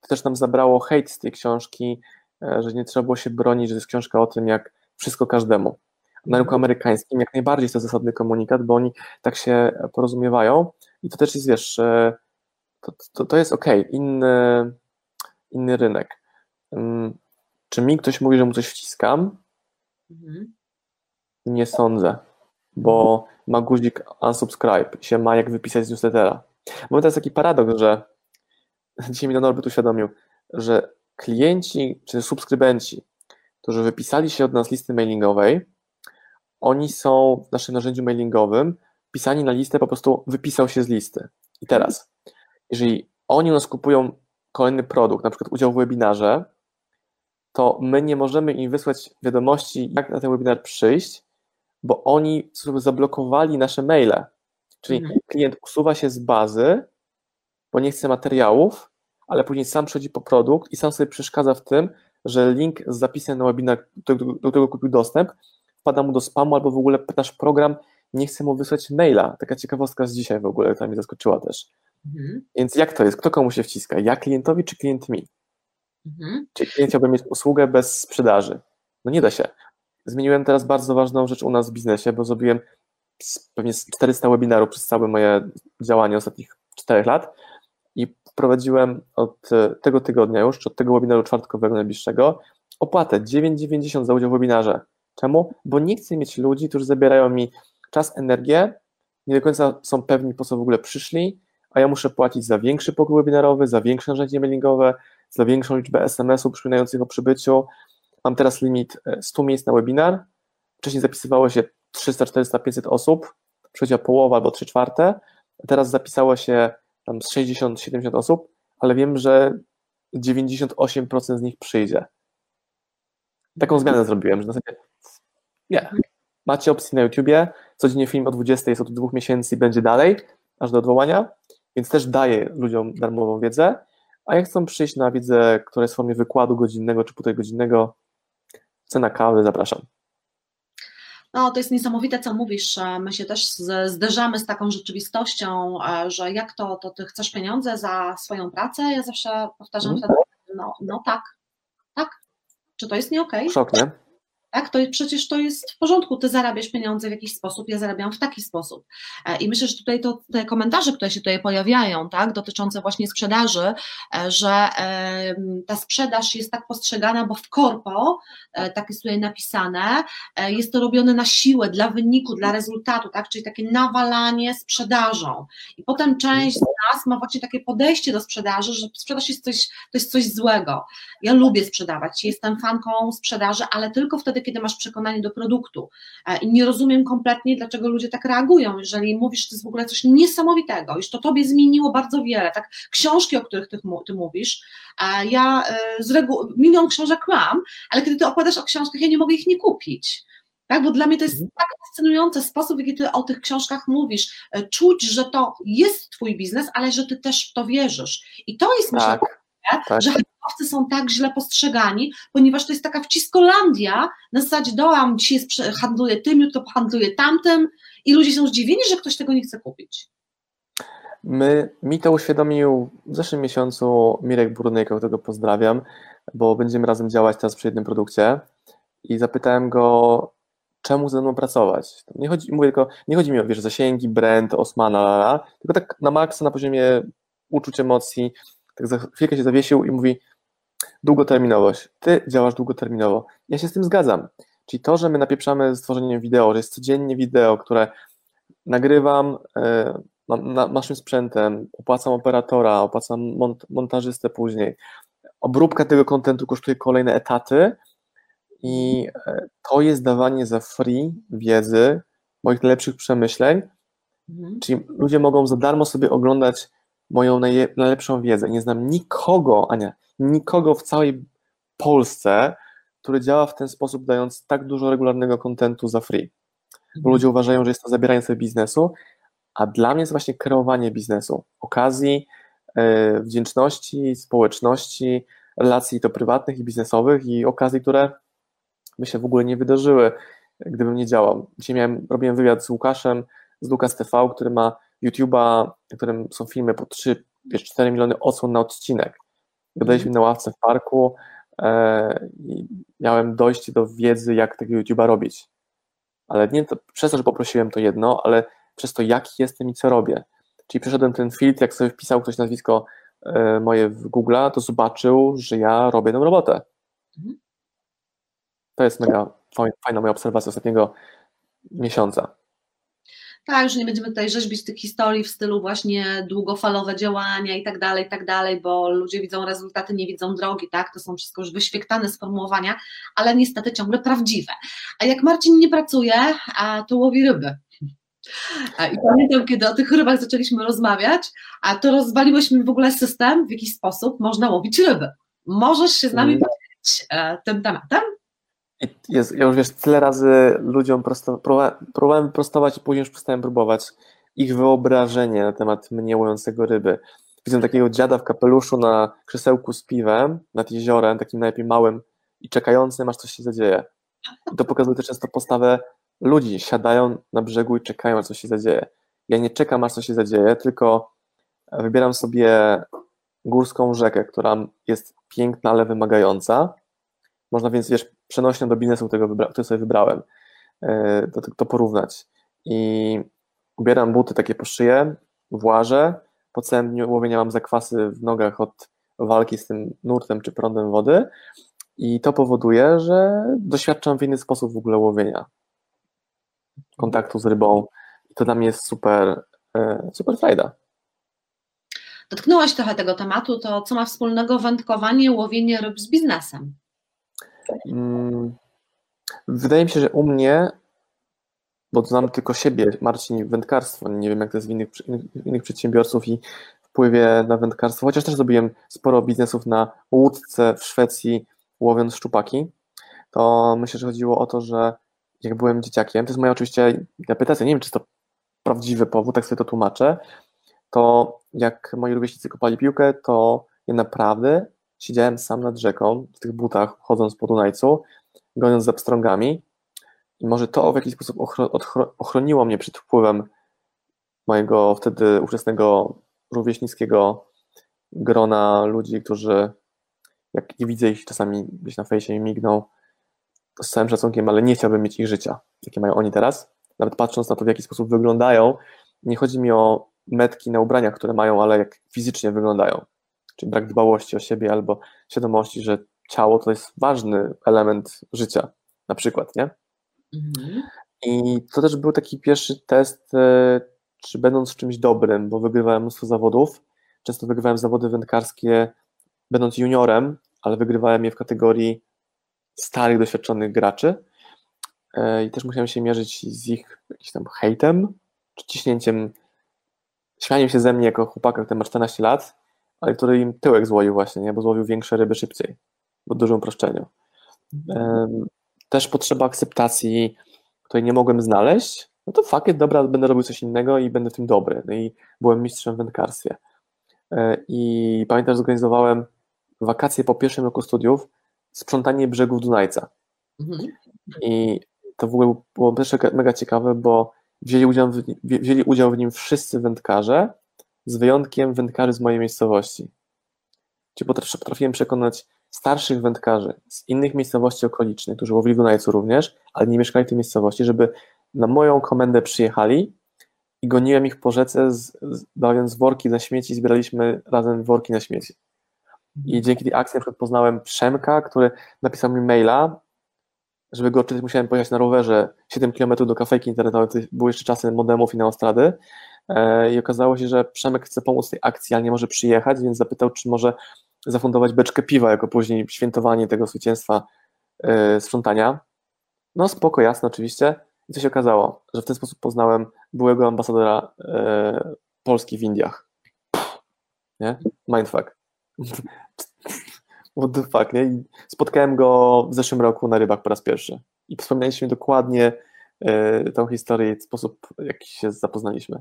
To też nam zabrało hejt z tej książki, e, że nie trzeba było się bronić, że to jest książka o tym, jak wszystko każdemu na rynku amerykańskim jak najbardziej jest to zasadny komunikat, bo oni tak się porozumiewają i to też jest, wiesz, to, to, to jest ok, inny, inny rynek. Czy mi ktoś mówi, że mu coś wciskam? Mhm. Nie sądzę, bo ma guzik unsubscribe się ma jak wypisać z newslettera. Mamy teraz taki paradoks, że dzisiaj mi Norbert uświadomił, że klienci czy subskrybenci, którzy wypisali się od nas listy mailingowej, oni są w naszym narzędziu mailingowym pisani na listę, po prostu wypisał się z listy. I teraz, jeżeli oni u nas kupują kolejny produkt, na przykład udział w webinarze, to my nie możemy im wysłać wiadomości, jak na ten webinar przyjść, bo oni sobie zablokowali nasze maile. Czyli mhm. klient usuwa się z bazy, bo nie chce materiałów, ale później sam przychodzi po produkt i sam sobie przeszkadza w tym, że link z zapisem na webinar, do którego kupił dostęp, wpada mu do spamu, albo w ogóle nasz program nie chce mu wysłać maila. Taka ciekawostka z dzisiaj w ogóle, która mnie zaskoczyła też. Mhm. Więc jak to jest? Kto komu się wciska? Ja klientowi czy klient mi? Mhm. Czy klient chciałby mieć usługę bez sprzedaży? No nie da się. Zmieniłem teraz bardzo ważną rzecz u nas w biznesie, bo zrobiłem pewnie 400 webinarów przez całe moje działanie ostatnich 4 lat i wprowadziłem od e, tego tygodnia już, czy od tego webinaru czwartkowego najbliższego, opłatę 9,90 za udział w webinarze. Czemu? Bo nie chcę mieć ludzi, którzy zabierają mi czas, energię, nie do końca są pewni, po co w ogóle przyszli, a ja muszę płacić za większy pokój webinarowy, za większe narzędzie mailingowe, za większą liczbę SMS-ów przypominających o przybyciu. Mam teraz limit 100 e, miejsc na webinar. Wcześniej zapisywało się 300, 400, 500 osób, przychodziła połowa albo 3 czwarte. Teraz zapisało się tam 60-70 osób, ale wiem, że 98% z nich przyjdzie. Taką zmianę zrobiłem, że na zasadzie nie. Macie opcję na YouTubie, codziennie film o 20 jest od dwóch miesięcy i będzie dalej, aż do odwołania, więc też daję ludziom darmową wiedzę, a jak chcą przyjść na wiedzę, która jest w formie wykładu godzinnego czy półtorej godzinnego, cena kawy, zapraszam. No, to jest niesamowite, co mówisz. My się też zderzamy z taką rzeczywistością, że jak to, to ty chcesz pieniądze za swoją pracę? Ja zawsze powtarzam mm. wtedy, no, no tak, tak. Czy to jest nie okej? Okay? Szok, nie? Tak? To przecież to jest w porządku, ty zarabiasz pieniądze w jakiś sposób, ja zarabiam w taki sposób. E, I myślę, że tutaj to, te komentarze, które się tutaj pojawiają, tak, dotyczące właśnie sprzedaży, e, że ta sprzedaż jest tak postrzegana, bo w korpo, e, tak jest tutaj napisane, jest to robione na siłę, dla wyniku, dla rezultatu, tak, czyli takie nawalanie sprzedażą. I potem część nas ma właśnie takie podejście do sprzedaży, że sprzedaż jest coś, to jest coś złego. Ja lubię sprzedawać, jestem fanką sprzedaży, ale tylko wtedy, kiedy masz przekonanie do produktu. E, I nie rozumiem kompletnie, dlaczego ludzie tak reagują, jeżeli mówisz, że to jest w ogóle coś niesamowitego, już to tobie zmieniło bardzo wiele, tak, książki, o których ty, ty mówisz, e, ja e, z reguły, milion książek mam, ale kiedy ty opowiadasz o książkach, ja nie mogę ich nie kupić. Tak, bo dla mnie to jest mhm. tak fascynujący sposób, w jaki ty o tych książkach mówisz. Czuć, że to jest twój biznes, ale że ty też w to wierzysz. I to jest, myślę, tak. że handlowcy są tak źle postrzegani, ponieważ to jest taka wciskolandia, na zasadzie dołam, dzisiaj jest, handluje tym, jutro handluje tamtym i ludzie są zdziwieni, że ktoś tego nie chce kupić. My, mi to uświadomił w zeszłym miesiącu Mirek Burnyk, którego pozdrawiam, bo będziemy razem działać teraz przy jednym produkcie i zapytałem go, czemu ze mną pracować. Nie chodzi, mówię tylko, nie chodzi mi o wiesz, zasięgi, brand, Osmana, tylko tak na maksa, na poziomie uczuć, emocji, tak za chwilkę się zawiesił i mówi długoterminowość. Ty działasz długoterminowo. Ja się z tym zgadzam. Czyli to, że my napieprzamy z tworzeniem wideo, że jest codziennie wideo, które nagrywam na, naszym sprzętem, opłacam operatora, opłacam mont, montażystę później. Obróbka tego kontentu kosztuje kolejne etaty i e, to jest dawanie za free wiedzy, moich najlepszych przemyśleń, mhm. czyli ludzie mogą za darmo sobie oglądać moją najlepszą wiedzę. Nie znam nikogo, Ania, nikogo w całej Polsce, który działa w ten sposób, dając tak dużo regularnego kontentu za free. Bo mhm. ludzie uważają, że jest to zabieranie sobie biznesu, a dla mnie jest właśnie kreowanie biznesu, okazji, yy, wdzięczności, społeczności, relacji to prywatnych i biznesowych i okazji, które by się w ogóle nie wydarzyły, gdybym nie działał. Dzisiaj miałem, robiłem wywiad z Łukaszem z Lukas TV, który ma YouTube'a, w którym są filmy po 3, 4 miliony odsłon na odcinek. Gadaliśmy na ławce w parku e, i miałem dojść do wiedzy, jak tego YouTube'a robić. Ale nie to, przez to, że poprosiłem to jedno, ale przez to, jaki jestem i co robię. Czyli przeszedłem ten filtr, jak sobie wpisał ktoś nazwisko e, moje w Google, to zobaczył, że ja robię tę robotę. Mhm. To jest mega fajna moja obserwacja ostatniego miesiąca. Tak, że nie będziemy tutaj rzeźbić tych historii w stylu właśnie długofalowe działania i tak dalej, i tak dalej, bo ludzie widzą rezultaty, nie widzą drogi, tak? To są wszystko już wyświetlane sformułowania, ale niestety ciągle prawdziwe. A jak Marcin nie pracuje, a to łowi ryby. I pamiętam, kiedy o tych rybach zaczęliśmy rozmawiać, a to rozwaliłyśmy w ogóle system, w jaki sposób można łowić ryby. Możesz się z nami mm. podzielić e, tym tematem? Jest, ja już wiesz, tyle razy ludziom prosto, próbowałem prostować i później już przestałem próbować ich wyobrażenie na temat mnie łojącego ryby. Widzę takiego dziada w kapeluszu na krzesełku z piwem nad jeziorem, takim najlepiej małym i czekającym, aż coś się zadzieje. I to pokazuje też często postawę ludzi. Siadają na brzegu i czekają, aż coś się zadzieje. Ja nie czekam, aż coś się zadzieje, tylko wybieram sobie górską rzekę, która jest piękna, ale wymagająca można więc, wiesz, przenośnie do biznesu, który sobie wybrałem, e, to, to porównać. I ubieram buty takie po szyję, włażę, po całym dniu łowienia mam zakwasy w nogach od walki z tym nurtem czy prądem wody i to powoduje, że doświadczam w inny sposób w ogóle łowienia, kontaktu z rybą i to dla mnie jest super, e, super frajda. Dotknąłeś trochę tego tematu, to co ma wspólnego wędkowanie, łowienie ryb z biznesem? Mm, wydaje mi się, że u mnie, bo znam tylko siebie, Marcin, wędkarstwo, nie wiem jak to jest w innych, innych przedsiębiorców i wpływie na wędkarstwo, chociaż też zrobiłem sporo biznesów na łódce w Szwecji, łowiąc szczupaki, to myślę, że chodziło o to, że jak byłem dzieciakiem, to jest moja oczywiście interpretacja, nie wiem, czy to prawdziwy powód, tak sobie to tłumaczę, to jak moi rówieśnicy kopali piłkę, to ja naprawdę siedziałem sam nad rzeką, w tych butach, chodząc po Dunajcu, goniąc za pstrągami i może to w jakiś sposób ochroniło mnie przed wpływem mojego wtedy ówczesnego rówieśnickiego grona ludzi, którzy jak nie widzę ich czasami gdzieś na fejsie migną, z całym szacunkiem, ale nie chciałbym mieć ich życia, jakie mają oni teraz. Nawet patrząc na to, w jaki sposób wyglądają, nie chodzi mi o metki na ubraniach, które mają, ale jak fizycznie wyglądają. Czyli brak dbałości o siebie albo świadomości, że ciało to jest ważny element życia, na przykład, nie? Mhm. I to też był taki pierwszy test, e, czy będąc w czymś dobrym, bo wygrywałem mnóstwo zawodów. Często wygrywałem zawody wędkarskie, będąc juniorem, ale wygrywałem je w kategorii starych, doświadczonych graczy. E, I też musiałem się mierzyć z ich jakimś tam hejtem, czy ciśnięciem, śmianiem się ze mnie jako chłopaka, który ma 14 lat, ale który im tyłek złoił właśnie, nie? bo złowił większe ryby szybciej, w dużym uproszczeniu. Też potrzeba akceptacji, której nie mogłem znaleźć, no to fuck it, dobra, będę robił coś innego i będę w tym dobry. No i byłem mistrzem w wędkarstwie. E, I pamiętam, że zorganizowałem wakacje po pierwszym roku studiów, sprzątanie brzegów Dunajca. Mhm. I to w ogóle było też mega ciekawe, bo wzięli udział, w, wzięli udział w nim wszyscy wędkarze, z wyjątkiem wędkarzy z mojej miejscowości. Potrafi- potrafiłem przekonać starszych wędkarzy z innych miejscowości okolicznych, którzy łowili w Dunajcu również, ale nie mieszkali w tej miejscowości, żeby na moją komendę przyjechali i goniłem ich po rzece, z, z, bawiąc worki na śmieci, zbieraliśmy razem worki na śmieci. I dzięki tej akcji na przykład poznałem Przemka, który napisał mi maila, żeby go odczytać musiałem pojechać na rowerze 7 km do kafejki internetowej, to były jeszcze czasy modemów i na Ostrady i okazało się, że Przemek chce pomóc tej akcji, ale nie może przyjechać, więc zapytał, czy może zafundować beczkę piwa jako później świętowanie tego zwycięstwa e, sprzątania. No spoko, jasne oczywiście. I co się okazało? Że w ten sposób poznałem byłego ambasadora e, Polski w Indiach. Nie? Mindfuck. What the fuck, nie? I spotkałem go w zeszłym roku na rybach po raz pierwszy. I wspomnieliśmy dokładnie e, tą historię sposób, w jaki się zapoznaliśmy.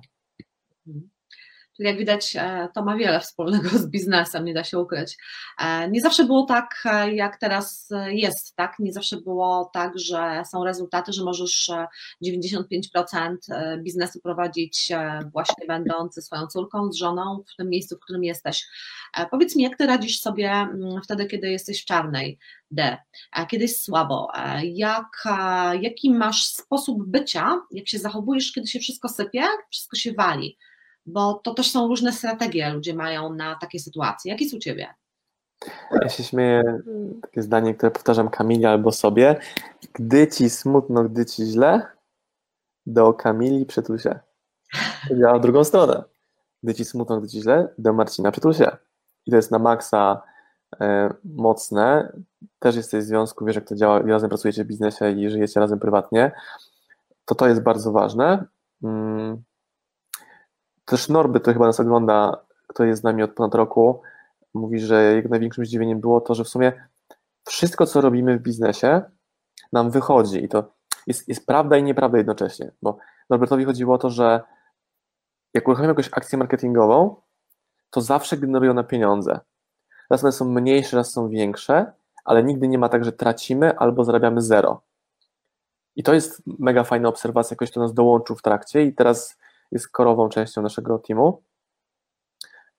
Czyli jak widać, e, to ma wiele wspólnego z biznesem, nie da się ukryć. E, Nie zawsze było tak, e, jak teraz jest, tak? Nie zawsze było tak, że są rezultaty, że możesz e, 95% e, biznesu prowadzić właśnie będąc ze swoją córką, z żoną w tym miejscu, w którym jesteś. Powiedz mi, jak ty radzisz sobie mm, wtedy, kiedy jesteś w czarnej D, kiedy jest słabo? Jak, jaki masz sposób bycia, jak się zachowujesz, kiedy się wszystko sypie, wszystko się wali? Bo to też są różne strategie ludzie mają na takie sytuacje. Jakie są u Ciebie? Ja się śmieję, takie zdanie, które powtarzam Kamili albo sobie. Gdy ci smutno, gdy ci źle, do Kamili przytul się. To działa w drugą stronę. Gdy ci smutno, gdy ci źle, do Marcina przytul się. I to jest na maksa e, mocne. Też jesteś w związku, wiesz jak to działa, i razem pracujecie w biznesie i żyjecie razem prywatnie. To to jest bardzo ważne. Mm. Też Norby, to chyba nas ogląda, kto jest z nami od ponad roku, mówi, że jego największym zdziwieniem było to, że w sumie wszystko, co robimy w biznesie, nam wychodzi. I to jest, jest prawda i nieprawda jednocześnie. Bo Norbertowi chodziło o to, że jak uruchamiamy jakąś akcję marketingową, to zawsze generują na pieniądze. Raz one są mniejsze, raz są większe, ale nigdy nie ma tak, że tracimy albo zarabiamy zero. I to jest mega fajna obserwacja, jakoś to nas dołączył w trakcie i teraz jest korową częścią naszego teamu.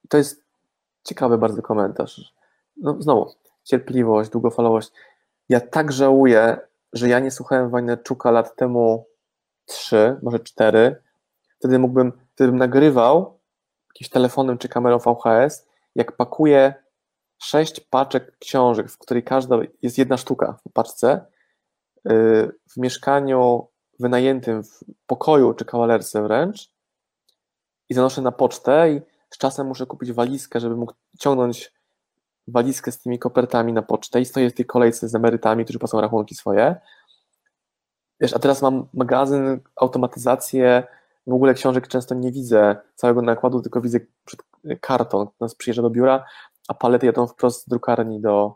I to jest ciekawy bardzo komentarz. No znowu, cierpliwość, długofalowość. Ja tak żałuję, że ja nie słuchałem Wajneczuka lat temu trzy, może cztery. Wtedy mógłbym, wtedy bym nagrywał jakimś telefonem czy kamerą VHS, jak pakuję sześć paczek książek, w której każda jest jedna sztuka w paczce, yy, w mieszkaniu wynajętym w pokoju czy kawalerce wręcz i zanoszę na pocztę i z czasem muszę kupić walizkę, żeby mógł ciągnąć walizkę z tymi kopertami na pocztę i stoję w tej kolejce z emerytami, którzy płacą rachunki swoje. Wiesz, a teraz mam magazyn, automatyzację, w ogóle książek często nie widzę całego nakładu, tylko widzę karton, nas przyjeżdża do biura, a palety jadą wprost z drukarni do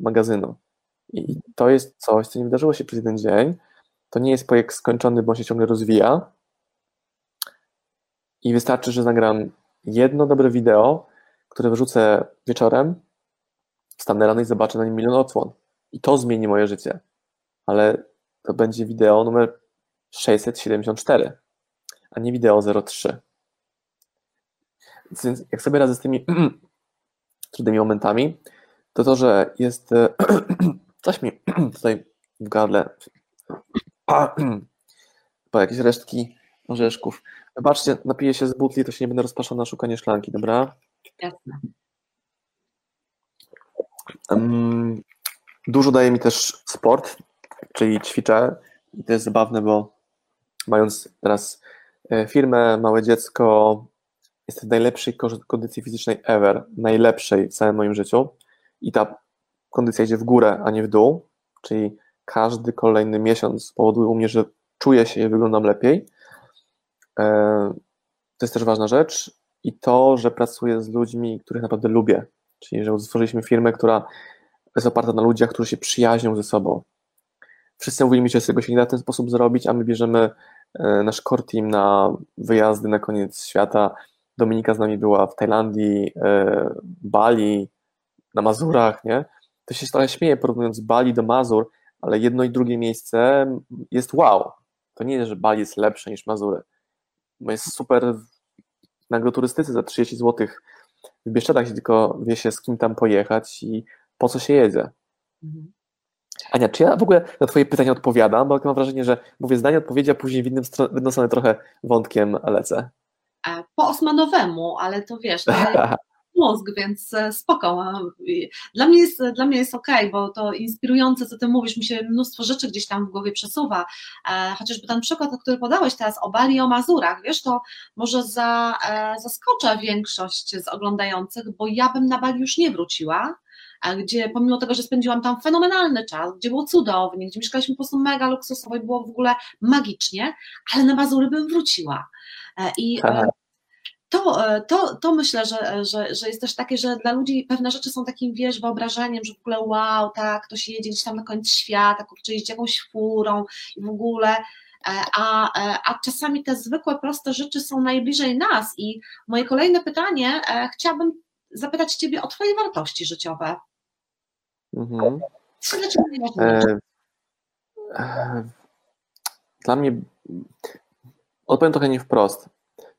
magazynu. I to jest coś, co nie wydarzyło się przez jeden dzień. To nie jest projekt skończony, bo on się ciągle rozwija. I wystarczy, że nagram jedno dobre wideo, które wrzucę wieczorem, wstanę rano i zobaczę na nim milion odsłon. I to zmieni moje życie. Ale to będzie wideo numer 674, a nie wideo 03. Więc jak sobie radzę z tymi trudnymi momentami, to to, że jest coś mi tutaj w gardle. Po jakieś resztki orzeszków. Zobaczcie, napiję się z butli, to się nie będę rozpraszał na szukanie szklanki, dobra? Jasne. Um, dużo daje mi też sport, czyli ćwiczę i to jest zabawne, bo mając teraz e, firmę, małe dziecko, jestem w najlepszej kondycji fizycznej ever, najlepszej w całym moim życiu i ta kondycja idzie w górę, a nie w dół, czyli każdy kolejny miesiąc powoduje u mnie, że czuję się i wyglądam lepiej. E, to jest też ważna rzecz i to, że pracuję z ludźmi, których naprawdę lubię, czyli że stworzyliśmy firmę, która jest oparta na ludziach, którzy się przyjaźnią ze sobą. Wszyscy mówili mi, że tego się nie da w ten sposób zrobić, a my bierzemy e, nasz core team na wyjazdy na koniec świata. Dominika z nami była w Tajlandii, e, Bali, na Mazurach, nie? To się trochę śmieje porównując Bali do Mazur, ale jedno i drugie miejsce jest wow. To nie jest, że Bali jest lepsze niż Mazury. Bo jest super na agroturystyce za 30 zł. W Bieszczadach się tylko wie się z kim tam pojechać i po co się jedzie. Mhm. Ania, czy ja w ogóle na Twoje pytania odpowiadam? Bo mam wrażenie, że mówię zdanie odpowiedzi, a później w innym stronę, w inną stronę trochę wątkiem lecę. Po Osmanowemu, ale to wiesz, to mózg, więc e, spoko. Dla mnie jest, dla mnie jest okej, bo to inspirujące, co ty mówisz, mi się mnóstwo rzeczy gdzieś tam w głowie przesuwa, e, chociażby ten przykład, który podałeś teraz o Bali i o Mazurach, wiesz, to może za, e, zaskocza większość z oglądających, bo ja bym na Bali już nie wróciła, gdzie pomimo tego, że spędziłam tam fenomenalny czas, gdzie było cudownie, gdzie mieszkaliśmy po prostu mega luksusowo i było w ogóle magicznie, ale na Mazury bym wróciła. I Aha to, e, to, to myślę, że, że, że jest też takie, że dla ludzi pewne rzeczy są takim, wiesz, wyobrażeniem, że w ogóle wow, tak, ktoś jedzie gdzieś tam na koniec świata, kurczę, jeździ jakąś furą i w ogóle, e, a, e, a czasami te zwykłe, proste rzeczy są najbliżej nas i moje kolejne pytanie, chciałabym zapytać Ciebie o Twoje wartości życiowe. Mhm. Co dla Ciebie najważniejsze? Dla mnie, odpowiem trochę nie wprost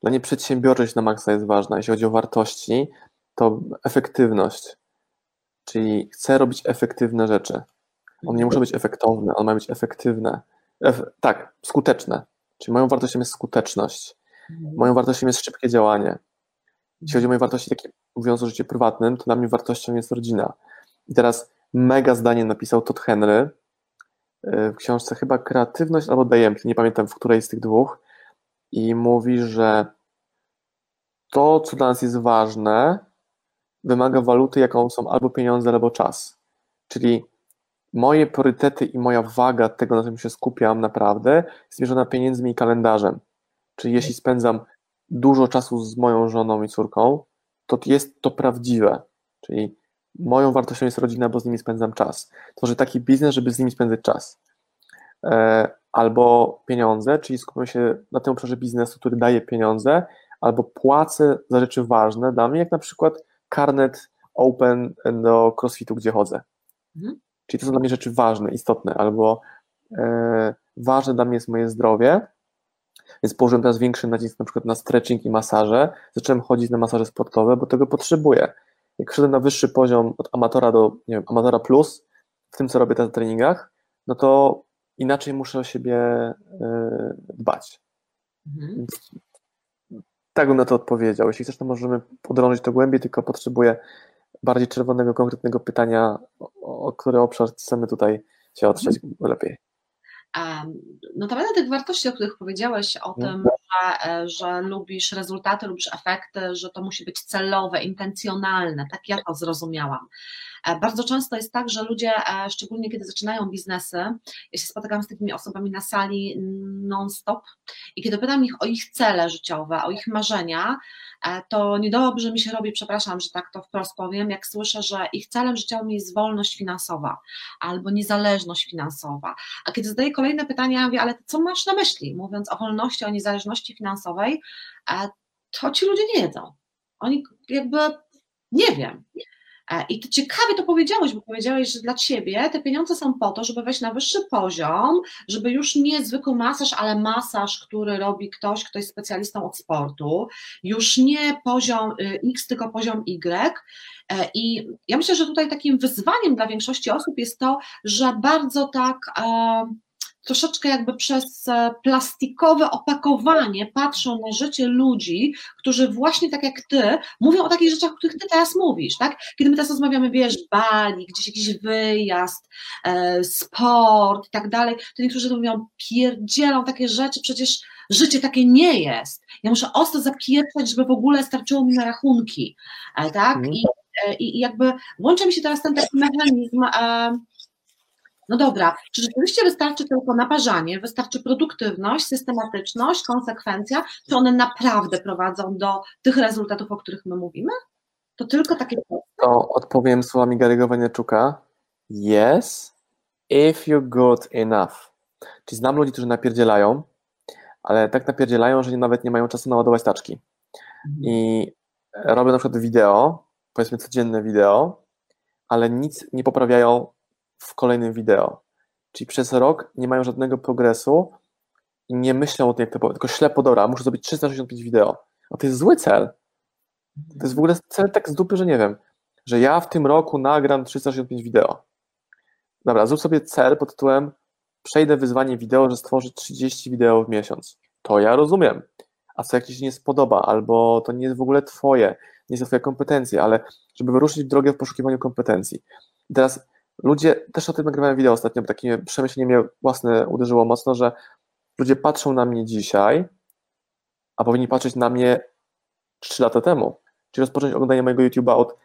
dla mnie przedsiębiorczość na maksa jest ważna. Jeśli chodzi o wartości, to efektywność. Czyli chcę robić efektywne rzeczy. One nie muszą być efektowne, one mają być efektywne. Ef tak, skuteczne. Czyli moją wartością jest skuteczność. Moją wartością jest szybkie działanie. Jeśli chodzi o moje wartości, takie mówiąc o życiu prywatnym, to dla mnie wartością jest rodzina. I teraz mega zdanie napisał Todd Henry y, w książce chyba Kreatywność albo Dajemki, nie pamiętam w której z tych dwóch, i mówi, że to, co dla nas jest ważne, wymaga waluty, jaką są albo pieniądze, albo czas. Czyli moje priorytety i moja waga tego, na czym się skupiam naprawdę, jest mierzona pieniędzmi i kalendarzem. Czyli jeśli spędzam dużo czasu z moją żoną i córką, to jest to prawdziwe. Czyli moją wartością jest rodzina, bo z nimi spędzam czas. Tworzę taki biznes, żeby z nimi spędzać czas. E, albo pieniądze, czyli skupiam się na tym obszarze biznesu, który daje pieniądze, albo płacę za rzeczy ważne dla mnie, jak na przykład karnet open do crossfitu, gdzie chodzę. Mhm. Czyli to są dla mnie rzeczy ważne, istotne, albo e, ważne dla mnie jest moje zdrowie, więc położyłem teraz większy nacisk na przykład na stretching i masaże. Zacząłem chodzić na masaże sportowe, bo tego potrzebuję. Jak szedłem na wyższy poziom od amatora do, nie wiem, amatora plus, w tym co robię teraz w treningach, no to inaczej muszę o siebie e, dbać. Mhm. Tak bym na to odpowiedział. Jeśli chcesz, to możemy podrążyć to głębiej, tylko potrzebuję bardziej czerwonego, konkretnego pytania, o, o który obszar chcemy tutaj się otrzeć mhm. lepiej. No to będę tych wartości, o których powiedziałeś, o mhm. tym, że, e, że lubisz rezultaty, lubisz efekty, że to musi być celowe, intencjonalne, tak ja to zrozumiałam. E, bardzo często jest tak, że ludzie, e, szczególnie kiedy zaczynają biznesy, ja się spotykam z takimi osobami na sali non-stop i kiedy pytam ich o ich cele życiowe, o ich marzenia, e, to niedobrze mi się robi, przepraszam, że tak to wprost powiem, jak słyszę, że ich celem życiowym jest wolność finansowa albo niezależność finansowa. A kiedy zadaję kolejne pytania, ja mówię, ale co masz na myśli, mówiąc o wolności, o niezależności finansowej, to ci ludzie nie jedzą. Oni jakby, nie wiem. E, I to ciekawie to powiedziałeś, bo powiedziałeś, że dla ciebie te pieniądze są po to, żeby wejść na wyższy poziom, żeby już nie zwykły masaż, ale masaż, który robi ktoś, kto jest specjalistą od sportu, już nie poziom y, X, tylko poziom Y. E, I ja myślę, że tutaj takim wyzwaniem dla większości osób jest to, że bardzo tak. E, troszeczkę jakby przez e, plastikowe opakowanie patrzą na życie ludzi, którzy właśnie tak jak ty mówią o takich rzeczach, o których ty teraz mówisz, tak? Kiedy my teraz rozmawiamy, wiesz, Bali, gdzieś jakiś wyjazd, e, sport i tak dalej, to niektórzy mówią, pierdzielą takie rzeczy, przecież życie takie nie jest. Ja muszę ostro zapieprzać, żeby w ogóle starczyło mi na rachunki, e, tak? Mhm. I, I jakby łączy mi się teraz ten taki mechanizm, no dobra, czy rzeczywiście wystarczy tylko naparzanie, wystarczy produktywność, systematyczność, konsekwencja, czy one naprawdę prowadzą do tych rezultatów, o których my mówimy? To tylko takie. To odpowiem słowami Gary'ego Vaynerchuka. Yes, if you're good enough. Czyli znam ludzi, którzy napierdzielają, ale tak napierdzielają, że nawet nie mają czasu naładować taczki. I robią na przykład wideo, powiedzmy codzienne wideo, ale nic nie poprawiają w kolejnym wideo. Czyli przez rok nie mają żadnego progresu i nie myślą o tym, jak to powiem, tylko ślepo, dobra, muszę zrobić 365 wideo. A to jest zły cel. To jest w ogóle cel tak z dupy, że nie wiem, że ja w tym roku nagram 365 wideo. Dobra, zrób sobie cel pod tytułem przejdę wyzwanie wideo, że stworzę 30 wideo w miesiąc. To ja rozumiem. A co jak ci się nie spodoba, albo to nie jest w ogóle twoje, nie są twoje kompetencje, ale żeby wyruszyć w drogę w poszukiwaniu kompetencji. I teraz ludzie, też o tym nagrywałem wideo ostatnio, bo takie przemyślenie mnie własne uderzyło mocno, że ludzie patrzą na mnie dzisiaj, a powinni patrzeć na mnie 3 lata temu. Czyli rozpocząć oglądanie mojego YouTube'a od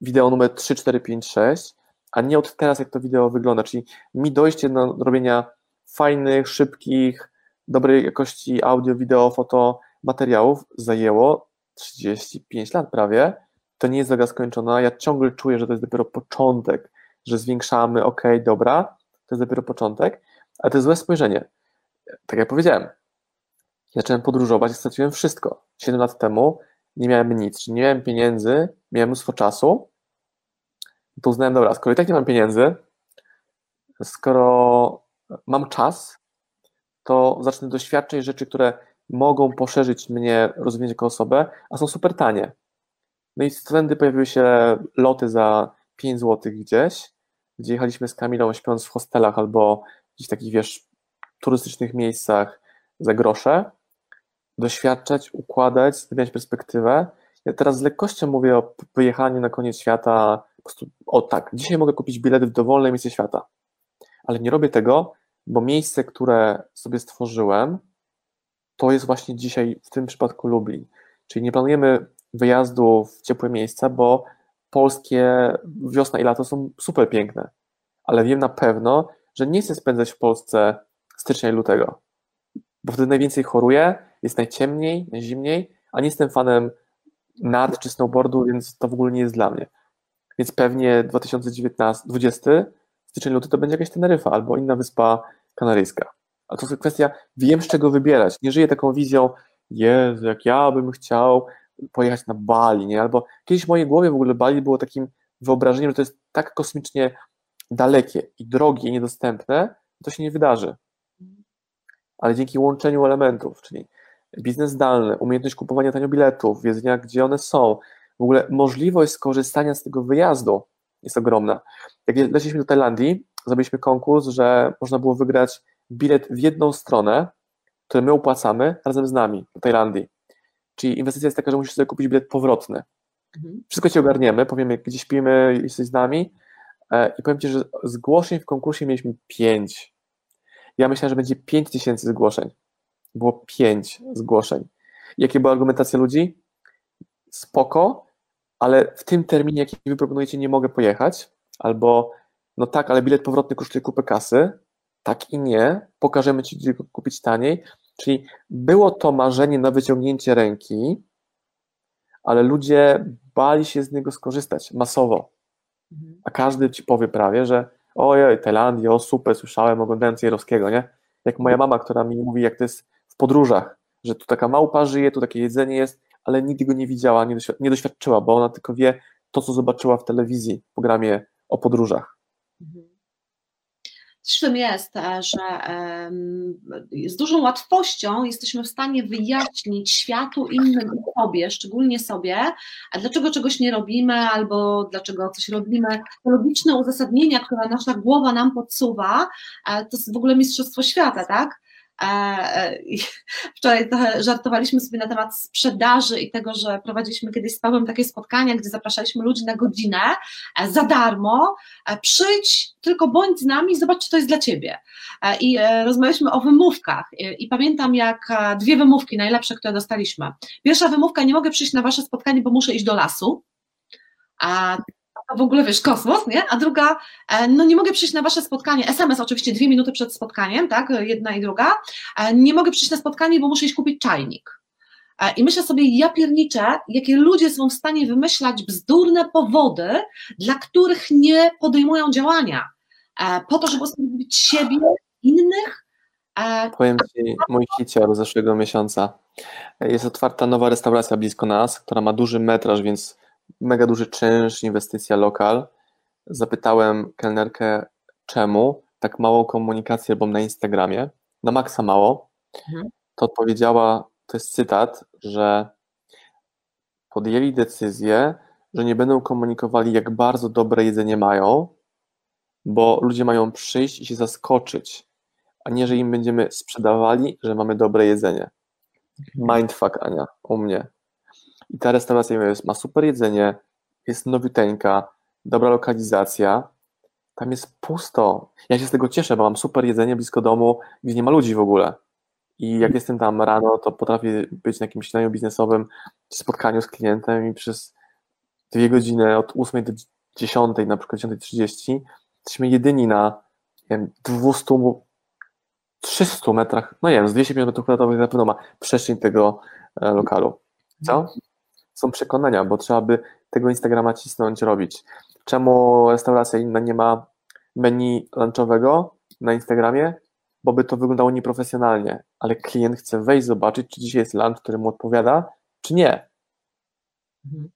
wideo numer 3, 4, 5, 6, a nie od teraz, jak to wideo wygląda. Czyli mi dojście do robienia fajnych, szybkich, dobrej jakości audio, wideo, foto materiałów zajęło 35 lat prawie. To nie jest droga skończona. Ja ciągle czuję, że to jest dopiero początek, że zwiększamy, ok, dobra, to jest dopiero początek, ale to jest złe spojrzenie. Tak jak powiedziałem, zacząłem podróżować i straciłem wszystko. 7 lat temu nie miałem nic, czyli nie miałem pieniędzy, miałem mnóstwo czasu, to uznałem, dobra, skoro i tak nie mam pieniędzy, skoro mam czas, to zacznę doświadczać rzeczy, które mogą poszerzyć mnie, rozwijać jako osobę, a są super tanie. No i wtedy pojawiły się loty za 5 zł gdzieś, gdzie jechaliśmy z Kamilą śpiąc w hostelach albo gdzieś takich, wiesz, turystycznych miejscach za grosze, doświadczać, układać, zmieniać perspektywę. Ja teraz z lekkością mówię o wyjechaniu na koniec świata, po prostu, o tak, dzisiaj mogę kupić bilet w dowolne miejsce świata, ale nie robię tego, bo miejsce, które sobie stworzyłem, to jest właśnie dzisiaj w tym przypadku Lublin. Czyli nie planujemy wyjazdu w ciepłe miejsca, bo polskie wiosna i lato są super piękne, ale wiem na pewno, że nie chcę spędzać w Polsce stycznia i lutego, bo wtedy najwięcej choruję, jest najciemniej, najzimniej, a nie jestem fanem nart czy snowboardu, więc to w ogóle nie jest dla mnie. Więc pewnie 2019, 20 styczeń, luty to będzie jakaś Teneryfa albo inna wyspa kanaryjska. Ale to jest kwestia, wiem z czego wybierać. Nie żyję taką wizją, Jezu, jak ja bym chciał pojechać na Bali, nie? Albo kiedyś w mojej głowie w ogóle Bali było takim wyobrażeniem, że to jest tak kosmicznie dalekie i drogie i niedostępne, to się nie wydarzy. Ale dzięki łączeniu elementów, czyli biznes zdalny, umiejętność kupowania tanio biletów, wiedzenia, gdzie one są, w ogóle możliwość skorzystania z tego wyjazdu jest ogromna. Jak leciliśmy do Tajlandii, zrobiliśmy konkurs, że można było wygrać bilet w jedną stronę, który my opłacamy razem z nami do Tajlandii. Czyli inwestycja jest taka, że musisz sobie kupić bilet powrotny. Mhm. Wszystko ci ogarniemy, powiemy, gdzie śpimy, jesteś z nami e, i powiem ci, że zgłoszeń w konkursie mieliśmy pięć. Ja myślałem, że będzie pięć tysięcy zgłoszeń. Było pięć zgłoszeń. Jakie była argumentacja ludzi? Spoko, ale w tym terminie, jaki wy proponujecie, nie mogę pojechać, albo no tak, ale bilet powrotny kosztuje kupę kasy, tak i nie, pokażemy ci, gdzie kupić taniej, czyli było to marzenie na wyciągnięcie ręki, ale ludzie bali się z niego skorzystać masowo, a każdy ci powie prawie, że ojej, Tajlandia, o super, słyszałem, oglądałem Cejrowskiego, nie? Jak moja mama, która mi mówi, jak to jest w podróżach, że tu taka małpa żyje, tu takie jedzenie jest, ale nigdy go nie widziała, nie, doświadczyła, bo ona tylko wie, to, co zobaczyła w telewizji w programie o podróżach. Mhm. Tym jest, e, że z dużą łatwością jesteśmy w stanie wyjaśnić światu, innym i sobie, szczególnie sobie, dlaczego czegoś nie robimy albo dlaczego coś robimy. Te logiczne uzasadnienia, które nasza głowa nam podsuwa, e, to jest w ogóle mistrzostwo świata, tak? E, wczoraj trochę żartowaliśmy sobie na temat sprzedaży i tego, że prowadziliśmy kiedyś z Pawłem takie spotkania, gdzie zapraszaliśmy ludzi na godzinę e, za darmo. E, przyjdź, tylko bądź z nami, zobacz, czy to jest dla ciebie. I rozmawialiśmy o wymówkach. I pamiętam, jak dwie wymówki najlepsze, które dostaliśmy. Pierwsza wymówka: nie mogę przyjść na wasze spotkanie, bo muszę iść do lasu. A to w ogóle wiesz, kosmos, nie? A druga, e, no nie mogę przyjść na wasze spotkanie, SMS oczywiście dwie minuty przed spotkaniem, tak, jedna i druga, e, nie mogę przyjść na spotkanie, bo muszę iść kupić czajnik. E, I myślę sobie, ja pierniczę, jakie ludzie są w stanie wymyślać bzdurne powody, dla których nie podejmują działania, po to, żeby usprawiedliwić siebie, innych. Powiem Ci mój hicior z zeszłego miesiąca. Jest otwarta nowa restauracja blisko nas, która ma duży metraż, więc mega duży czynsz, inwestycja lokal. Zapytałem kelnerkę, czemu tak mało komunikacji albo na Instagramie, na maksa mało. Mhm. To odpowiedziała, to jest cytat, że podjęli decyzję, że nie będą komunikowali, jak bardzo dobre jedzenie mają, bo ludzie mają przyjść i się zaskoczyć, a nie, że im będziemy sprzedawali, że mamy dobre jedzenie. Mhm. Mindfuck, Ania, u mnie. I ta restauracja jest, ma super jedzenie, jest nowiuteńka, dobra lokalizacja. Tam jest pusto. Ja się z tego cieszę, bo mam super jedzenie blisko domu, gdzie nie ma ludzi w ogóle. I jak jestem tam rano, to potrafię być na jakimś śniadaniu biznesowym, spotkaniu z klientem i przez dwie godziny od 8 do 10, na przykład 10.30, jesteśmy jedyni na nie wiem, 200, 300 metrach, no nie wiem, z 250 metrów kwadratowych na pewno ma przestrzeń tego e, lokalu. Co? Są przekonania, bo trzeba by tego Instagrama cisnąć, robić. Czemu restauracja inna nie ma menu lunchowego na Instagramie? Bo by to wyglądało nieprofesjonalnie, ale klient chce wejść, zobaczyć, czy dzisiaj jest lunch, który mu odpowiada, czy nie. Mhm.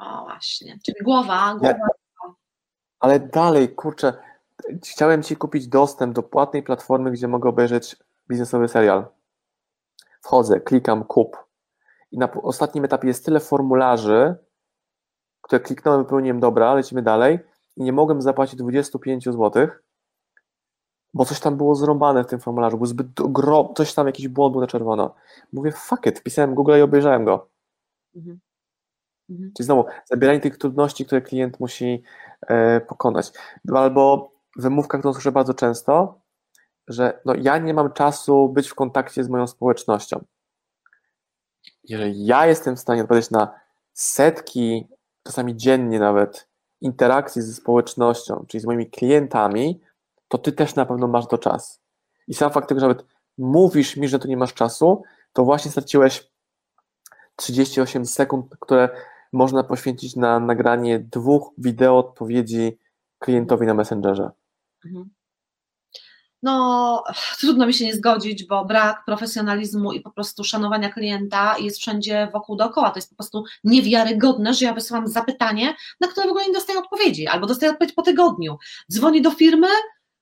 O właśnie, czyli głowa, głowa. Ja, ale dalej, kurczę, chciałem Ci kupić dostęp do płatnej platformy, gdzie mogę obejrzeć biznesowy serial. Wchodzę, klikam kup i na ostatnim etapie jest tyle formularzy, które kliknąłem, wypełniłem, dobra, lecimy dalej i nie mogłem zapłacić 25 zł, bo coś tam było zrąbane w tym formularzu, był zbyt gro, coś tam, jakiś błąd był na czerwono. Mówię, fuck it, pisałem Google i obejrzałem go. Mhm. Mhm. Czyli znowu, zabieranie tych trudności, które klient musi e, pokonać. Albo wymówka, którą słyszę bardzo często, że no, ja nie mam czasu być w kontakcie z moją społecznością jeżeli ja jestem w stanie odpowiedzieć na setki, czasami dziennie nawet, interakcji ze społecznością, czyli z moimi klientami, to ty też na pewno masz to czas. I sam fakt tego, że nawet mówisz mi, że tu nie masz czasu, to właśnie straciłeś 38 sekund, które można poświęcić na nagranie dwóch wideo odpowiedzi klientowi na Messengerze. Mhm no trudno mi się nie zgodzić, bo brak profesjonalizmu i po prostu szanowania klienta jest wszędzie wokół dookoła. To jest po prostu niewiarygodne, że ja wysyłam zapytanie, na które w ogóle nie dostaję odpowiedzi, albo dostaję odpowiedź po tygodniu. Dzwonię do firmy,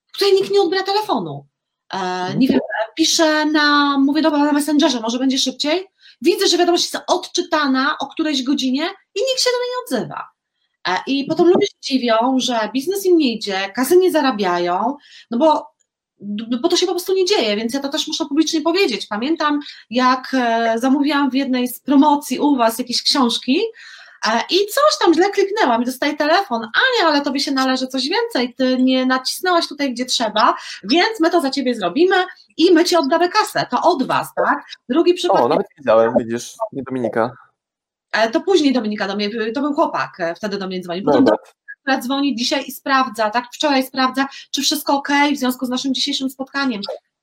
w której nikt nie odbiera telefonu. E, nie wiem, piszę na, mówię dobra, na Messengerze, może będzie szybciej. Widzę, że wiadomość jest odczytana o którejś godzinie i nikt się do mnie nie odzywa. E, I potem ludzie się dziwią, że biznes im nie idzie, kasy nie zarabiają, no bo bo to się po prostu nie dzieje, więc ja to też muszę publicznie powiedzieć. Pamiętam, jak e, zamówiłam w jednej z promocji u Was jakieś książki e, i coś tam źle kliknęłam i dostaję telefon, Ania, ale Tobie się należy coś więcej, Ty nie nacisnęłaś tutaj, gdzie trzeba, więc my to za Ciebie zrobimy i my Ci oddamy kasę, to od Was, tak? Drugi przypadek... O, nawet widziałem, widzisz, nie Dominika. E, to później Dominika do mnie, to był chłopak, wtedy do mnie dzwonił. Potem do, która dzwoni dzisiaj i sprawdza, tak, wczoraj sprawdza, czy wszystko ok w związku z naszym dzisiejszym spotkaniem.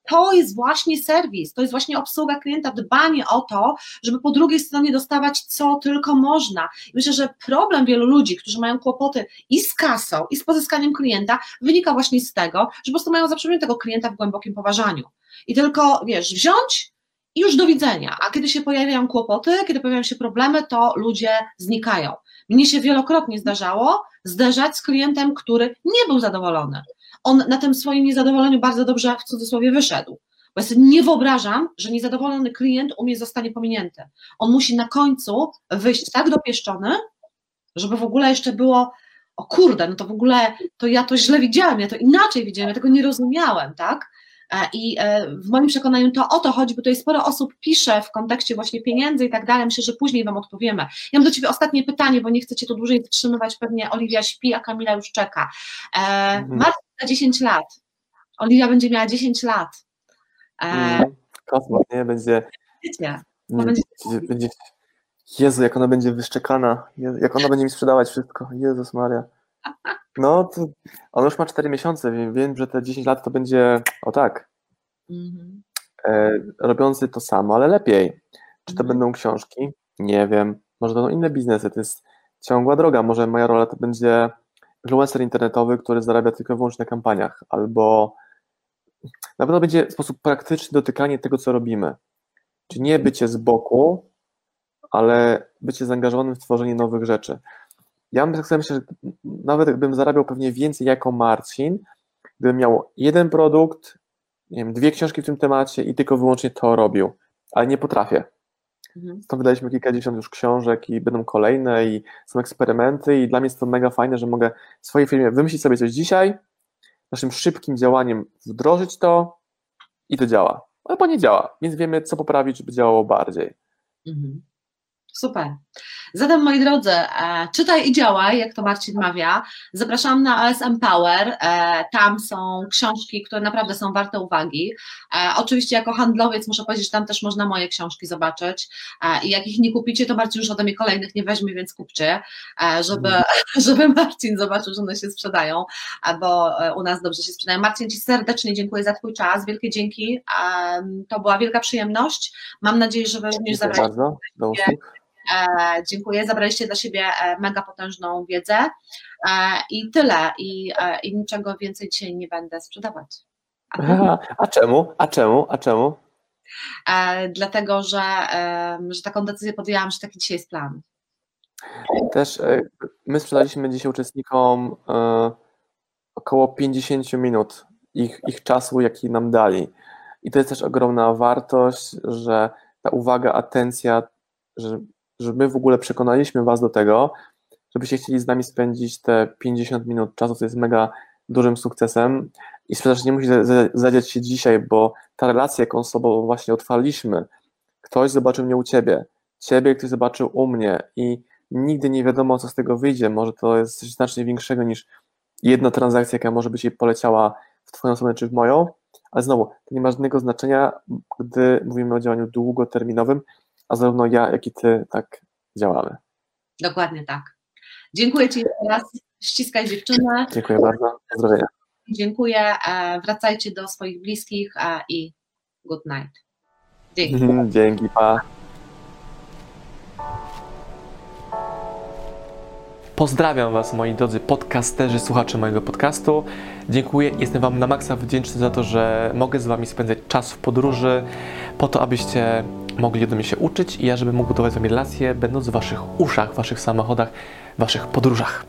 To jest właśnie serwis, to jest właśnie obsługa klienta, dbanie o to, żeby po drugiej stronie dostawać co tylko można. myślę, że problem wielu ludzi, którzy mają kłopoty i z kasą, i z pozyskaniem klienta, wynika właśnie z tego, że po prostu mają zaprzeczenie tego klienta w głębokim poważaniu. I tylko, wiesz, wziąć i już do widzenia. A kiedy się pojawiają kłopoty, kiedy pojawiają się problemy, to ludzie znikają. Mnie się wielokrotnie zdarzało zderzać z klientem, który nie był zadowolony. On na tym swoim niezadowoleniu bardzo dobrze w cudzysłowie wyszedł. Bo ja sobie nie wyobrażam, że niezadowolony klient u mnie zostanie pominięty. On musi na końcu wyjść tak dopieszczony, żeby w ogóle jeszcze było, o kurde, no to w ogóle to ja to źle widziałem, ja to inaczej widziałem, ja tego nie rozumiałem, tak? E, I e, w moim przekonaniu to o to chodzi, bo tutaj sporo osób pisze w kontekście właśnie pieniędzy i tak dalej. Myślę, że później Wam odpowiemy. Ja mam do Ciebie ostatnie pytanie, bo nie chcę Cię tu dłużej wstrzymywać. Pewnie Oliwia śpi, a Kamila już czeka. E, Mhm. Marcin na 10 lat. Oliwia będzie miała 10 lat. Mm, Kosmos, nie? Będzie, wiecie, nie, będzie- będzie, będzie... Jezu, jak ona będzie wyszczekana. Jezu, jak ona będzie mi sprzedawać wszystko. Jezus Maria. No, to ona już ma 4 miesiące, więc wiem, że te 10 lat to będzie, o tak, mhm. e, robiący to samo, ale lepiej. Czy to Mhm. będą książki? Nie wiem. Może to będą inne biznesy. To jest ciągła droga. Może moja rola to będzie influencer internetowy, który zarabia tylko i wyłącznie na kampaniach, albo na pewno będzie sposób praktyczny dotykanie tego, co robimy. Czyli nie bycie z boku, ale bycie zaangażowanym w tworzenie nowych rzeczy. Ja bym tak myślę, że nawet gdybym zarabiał pewnie więcej jako Marcin, gdybym miał jeden produkt, nie wiem, dwie książki w tym temacie i tylko wyłącznie to robił, ale nie potrafię. Mhm. Stąd wydaliśmy kilkadziesiąt już książek i będą kolejne i są eksperymenty i dla mnie jest to mega fajne, że mogę w swojej firmie wymyślić sobie coś dzisiaj, naszym szybkim działaniem wdrożyć to i to działa. Albo nie działa, więc wiemy, co poprawić, żeby działało bardziej. Mhm. Super. Zatem, moi drodzy, e, czytaj i działaj, jak to Marcin mawia. Zapraszam na ASM Power. E, tam są książki, które naprawdę są warte uwagi. E, oczywiście, jako handlowiec muszę powiedzieć, że tam też można moje książki zobaczyć. I jak ich nie kupicie, to Marcin już ode mnie kolejnych nie weźmie, więc kupcie, żeby, żeby Marcin zobaczył, że one się sprzedają, bo u nas dobrze się sprzedają. Marcin, Ci serdecznie dziękuję za Twój czas. Wielkie dzięki. To była wielka przyjemność. Mam nadzieję, że Dziękuję zabraliście bardzo. Do usług. E, dziękuję, zabraliście dla siebie e, mega potężną wiedzę e, i tyle. I, I niczego więcej dzisiaj nie będę sprzedawać. A? Aha, A czemu? A czemu? A czemu? Dlatego, że, że taką decyzję podjęłam, że taki dzisiaj jest plan. Też my sprzedaliśmy dzisiaj uczestnikom około 50 minut ich, ich czasu, jaki nam dali. I to jest też ogromna wartość, że ta uwaga, atencja, że, że my w ogóle przekonaliśmy Was do tego, żebyście chcieli z nami spędzić te 50 minut czasu, co jest mega dużym sukcesem. I sprzedaż nie musi za- za- zadziać się dzisiaj, bo ta relacja, jaką z sobą właśnie otwarliśmy, ktoś zobaczył mnie u Ciebie, Ciebie ktoś zobaczył u mnie i nigdy nie wiadomo, co z tego wyjdzie. Może to jest coś znacznie większego niż jedna transakcja, jaka może być jej poleciała w Twoją stronę czy w moją, ale znowu, to nie ma żadnego znaczenia, gdy mówimy o działaniu długoterminowym, a zarówno ja, jak i Ty tak działamy. Dokładnie tak. Dziękuję Ci jeszcze raz. Ściskaj dziewczynę. Dziękuję bardzo. Pozdrowienia. Dziękuję. E, wracajcie do swoich bliskich e, i good night. Dzięki. Dzięki, pa. Pozdrawiam Was, moi drodzy podcasterzy, słuchacze mojego podcastu. Dziękuję, jestem Wam na maksa wdzięczny za to, że mogę z Wami spędzać czas w podróży, po to, abyście mogli ode mnie się uczyć i ja, żebym mógł budować z Wami relacje, będąc w Waszych uszach, Waszych samochodach, Waszych podróżach.